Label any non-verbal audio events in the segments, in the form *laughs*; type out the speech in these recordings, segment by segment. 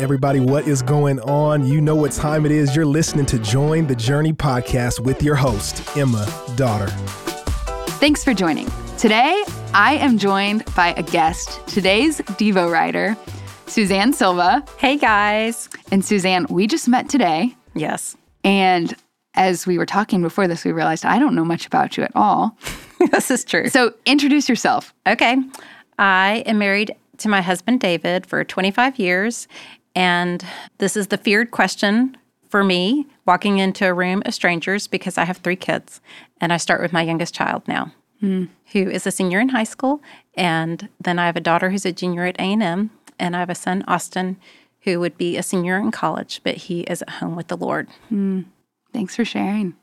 Everybody, what is going on? You know what time it is. You're listening to Join the Journey podcast with your host, Emma Daughter. Thanks for joining. Today, I am joined by a guest, today's Devo writer, Suzanne Silva. Hey guys. And Suzanne, we just met today. Yes. And as we were talking before this, we realized I don't know much about you at all. *laughs* this is true. So introduce yourself. Okay. I am married to my husband, David, for 25 years. And this is the feared question for me walking into a room of strangers because I have three kids. And I start with my youngest child now, mm. who is a senior in high school. And then I have a daughter who's a junior at A&M. And I have a son, Austin, who would be a senior in college, but he is at home with the Lord. Mm. Thanks for sharing.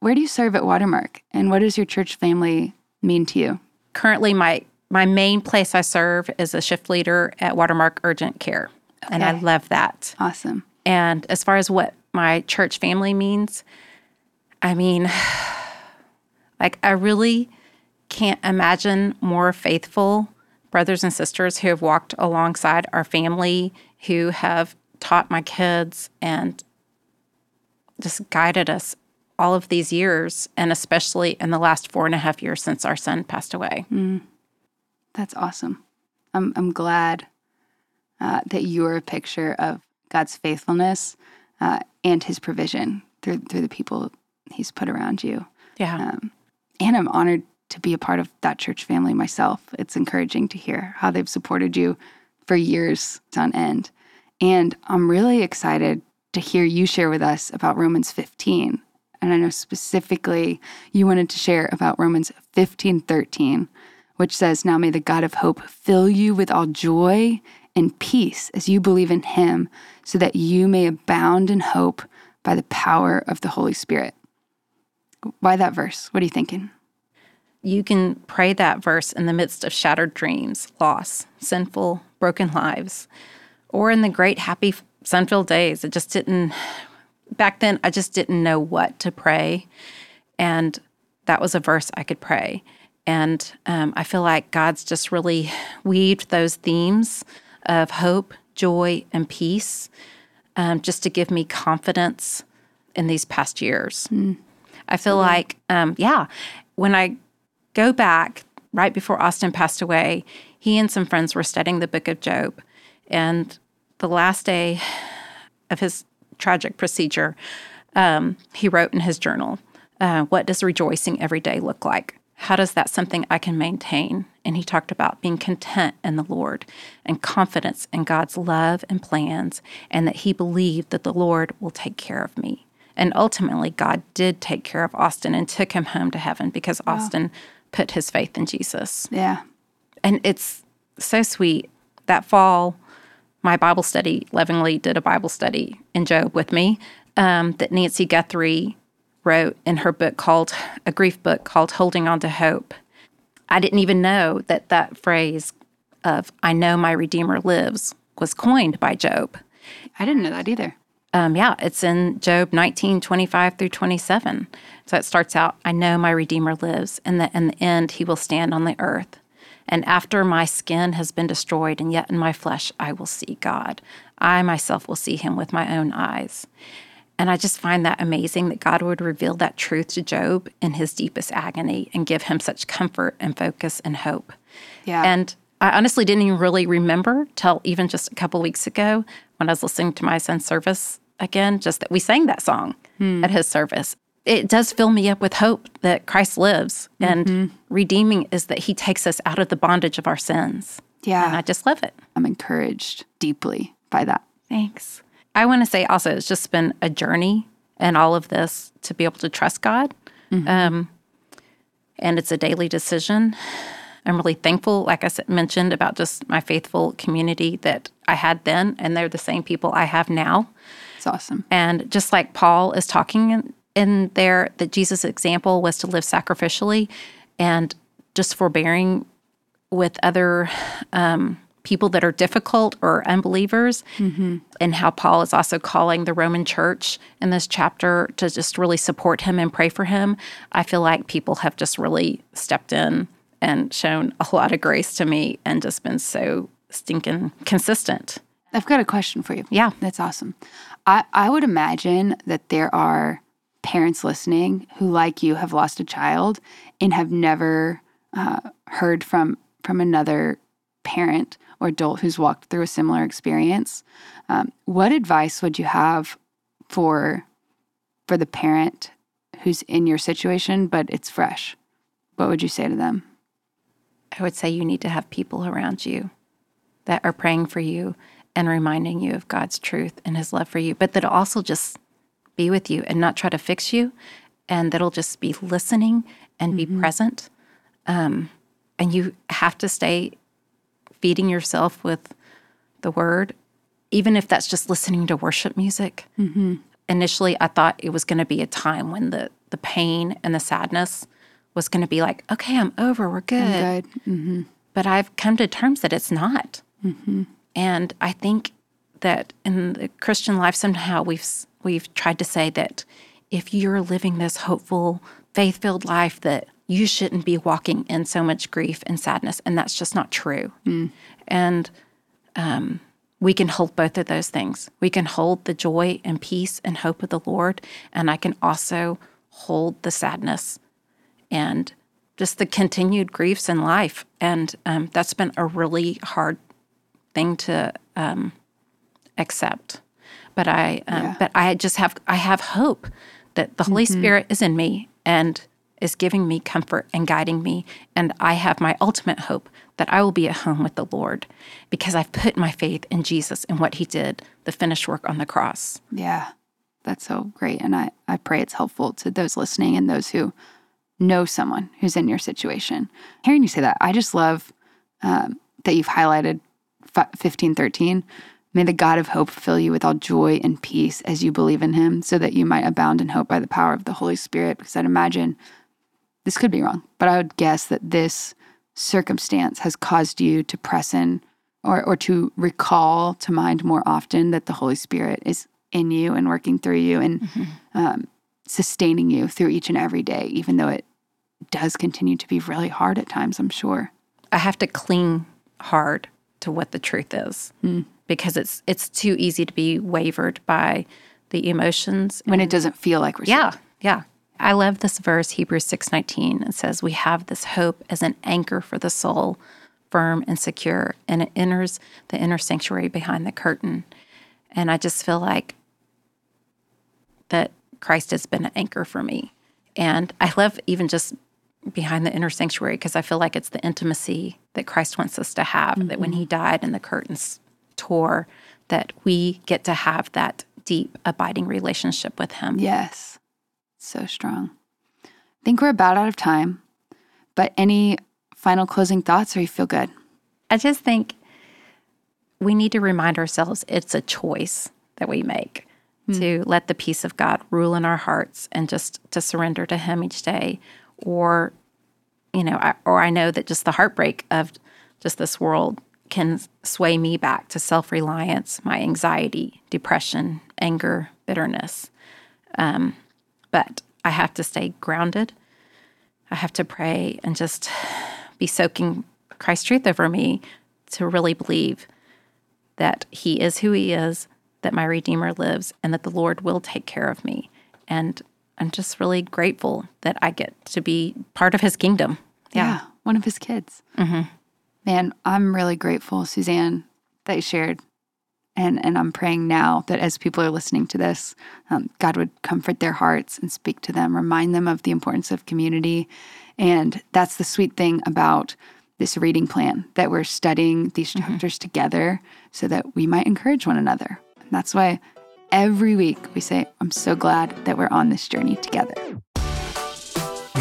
Where do you serve at Watermark? And what does your church family mean to you? Currently, my my main place I serve is a shift leader at Watermark Urgent Care. Okay. And I love that. Awesome. And as far as what my church family means, I mean, *sighs* like, I really can't imagine more faithful brothers and sisters who have walked alongside our family, who have taught my kids and just guided us all of these years, and especially in the last four and a half years since our son passed away. Mm. That's awesome. I'm, I'm glad uh, that you are a picture of God's faithfulness uh, and his provision through, through the people he's put around you. Yeah. Um, and I'm honored to be a part of that church family myself. It's encouraging to hear how they've supported you for years on end. And I'm really excited to hear you share with us about Romans 15. And I know specifically you wanted to share about Romans 15 13, which says, Now may the God of hope fill you with all joy and peace as you believe in him, so that you may abound in hope by the power of the Holy Spirit. Why that verse? What are you thinking? You can pray that verse in the midst of shattered dreams, loss, sinful, broken lives, or in the great, happy, sun filled days. It just didn't, back then, I just didn't know what to pray. And that was a verse I could pray. And um, I feel like God's just really weaved those themes of hope, joy, and peace um, just to give me confidence in these past years. Mm. I feel mm-hmm. like, um, yeah, when I go back right before Austin passed away, he and some friends were studying the book of Job. And the last day of his tragic procedure, um, he wrote in his journal, uh, What does rejoicing every day look like? How does that something I can maintain? And he talked about being content in the Lord and confidence in God's love and plans, and that he believed that the Lord will take care of me. And ultimately, God did take care of Austin and took him home to heaven because wow. Austin put his faith in Jesus. Yeah. And it's so sweet. That fall, my Bible study, lovingly did a Bible study in Job with me um, that Nancy Guthrie wrote in her book called a grief book called Holding On to Hope. I didn't even know that that phrase of I know my Redeemer lives was coined by Job. I didn't know that either. Um, yeah, it's in Job 19, 25 through 27. So it starts out, I know my Redeemer lives, and that in the end he will stand on the earth. And after my skin has been destroyed, and yet in my flesh I will see God. I myself will see him with my own eyes. And I just find that amazing that God would reveal that truth to Job in his deepest agony and give him such comfort and focus and hope. Yeah. And I honestly didn't even really remember till even just a couple weeks ago when I was listening to my son's service again, just that we sang that song hmm. at his service. It does fill me up with hope that Christ lives and mm-hmm. redeeming is that he takes us out of the bondage of our sins. Yeah. And I just love it. I'm encouraged deeply by that. Thanks. I want to say also, it's just been a journey and all of this to be able to trust God. Mm-hmm. Um, and it's a daily decision. I'm really thankful, like I said mentioned, about just my faithful community that I had then, and they're the same people I have now. It's awesome. And just like Paul is talking in, in there, that Jesus' example was to live sacrificially and just forbearing with other um, people that are difficult or unbelievers, mm-hmm. and how Paul is also calling the Roman church in this chapter to just really support him and pray for him. I feel like people have just really stepped in and shown a lot of grace to me and just been so stinking consistent. I've got a question for you. Yeah. That's awesome. I, I would imagine that there are parents listening who, like you, have lost a child and have never uh, heard from from another parent or adult who's walked through a similar experience. Um, what advice would you have for for the parent who's in your situation, but it's fresh? What would you say to them? I would say you need to have people around you that are praying for you and reminding you of God's truth and his love for you, but that'll also just be with you and not try to fix you, and that'll just be listening and be present. Um, and you have to stay feeding yourself with the word, even if that's just listening to worship music. Mm-hmm. Initially, I thought it was going to be a time when the, the pain and the sadness was going to be like, okay, I'm over, we're good. Good. Mm-hmm. But I've come to terms that it's not. Mm-hmm. And I think that in the Christian life, somehow we've we've tried to say that if you're living this hopeful, faith-filled life, that you shouldn't be walking in so much grief and sadness, and that's just not true. And um, we can hold both of those things. We can hold the joy and peace and hope of the Lord, and I can also hold the sadness and just the continued griefs in life. And um, that's been a really hard thing to um, accept. But I, um, Yeah. but I just have, I have hope that the Holy Spirit is in me and is giving me comfort and guiding me. And I have my ultimate hope that I will be at home with the Lord because I've put my faith in Jesus and what He did, the finished work on the cross. Yeah, that's so great. And I, I pray it's helpful to those listening and those who know someone who's in your situation. Hearing you say that, I just love um, that you've highlighted 1513. May the God of hope fill you with all joy and peace as you believe in him, so that you might abound in hope by the power of the Holy Spirit. Because I'd imagine this could be wrong, but I would guess that this circumstance has caused you to press in or, or to recall to mind more often that the Holy Spirit is in you and working through you and um, sustaining you through each and every day, even though it does continue to be really hard at times, I'm sure. I have to cling hard to what the truth is because it's it's too easy to be wavered by the emotions When it doesn't feel like we're Yeah, yeah. I love this verse, Hebrews 6:19. It says, "We have this hope as an anchor for the soul, firm and secure, and it enters the inner sanctuary behind the curtain." And I just feel like that Christ has been an anchor for me. And I love even just behind the inner sanctuary because I feel like it's the intimacy that Christ wants us to have. That when He mm-hmm. died and the curtains tore, that we get to have that deep, abiding relationship with Him. Yes. So strong. I think we're about out of time, but any final closing thoughts or you feel good? I just think we need to remind ourselves it's a choice that we make to let the peace of God rule in our hearts and just to surrender to Him each day. Or, you know, I, or I know that just the heartbreak of just this world can sway me back to self reliance, my anxiety, depression, anger, bitterness. Um, but I have to stay grounded. I have to pray and just be soaking Christ's truth over me to really believe that He is who He is, that my Redeemer lives, and that the Lord will take care of me. And I'm just really grateful that I get to be part of His kingdom. Yeah, one of his kids. Mm-hmm. Man, I'm really grateful, Suzanne, that you shared. And, and I'm praying now that as people are listening to this, um, God would comfort their hearts and speak to them, remind them of the importance of community. And that's the sweet thing about this reading plan that we're studying these chapters together so that we might encourage one another. And that's why every week we say, I'm so glad that we're on this journey together.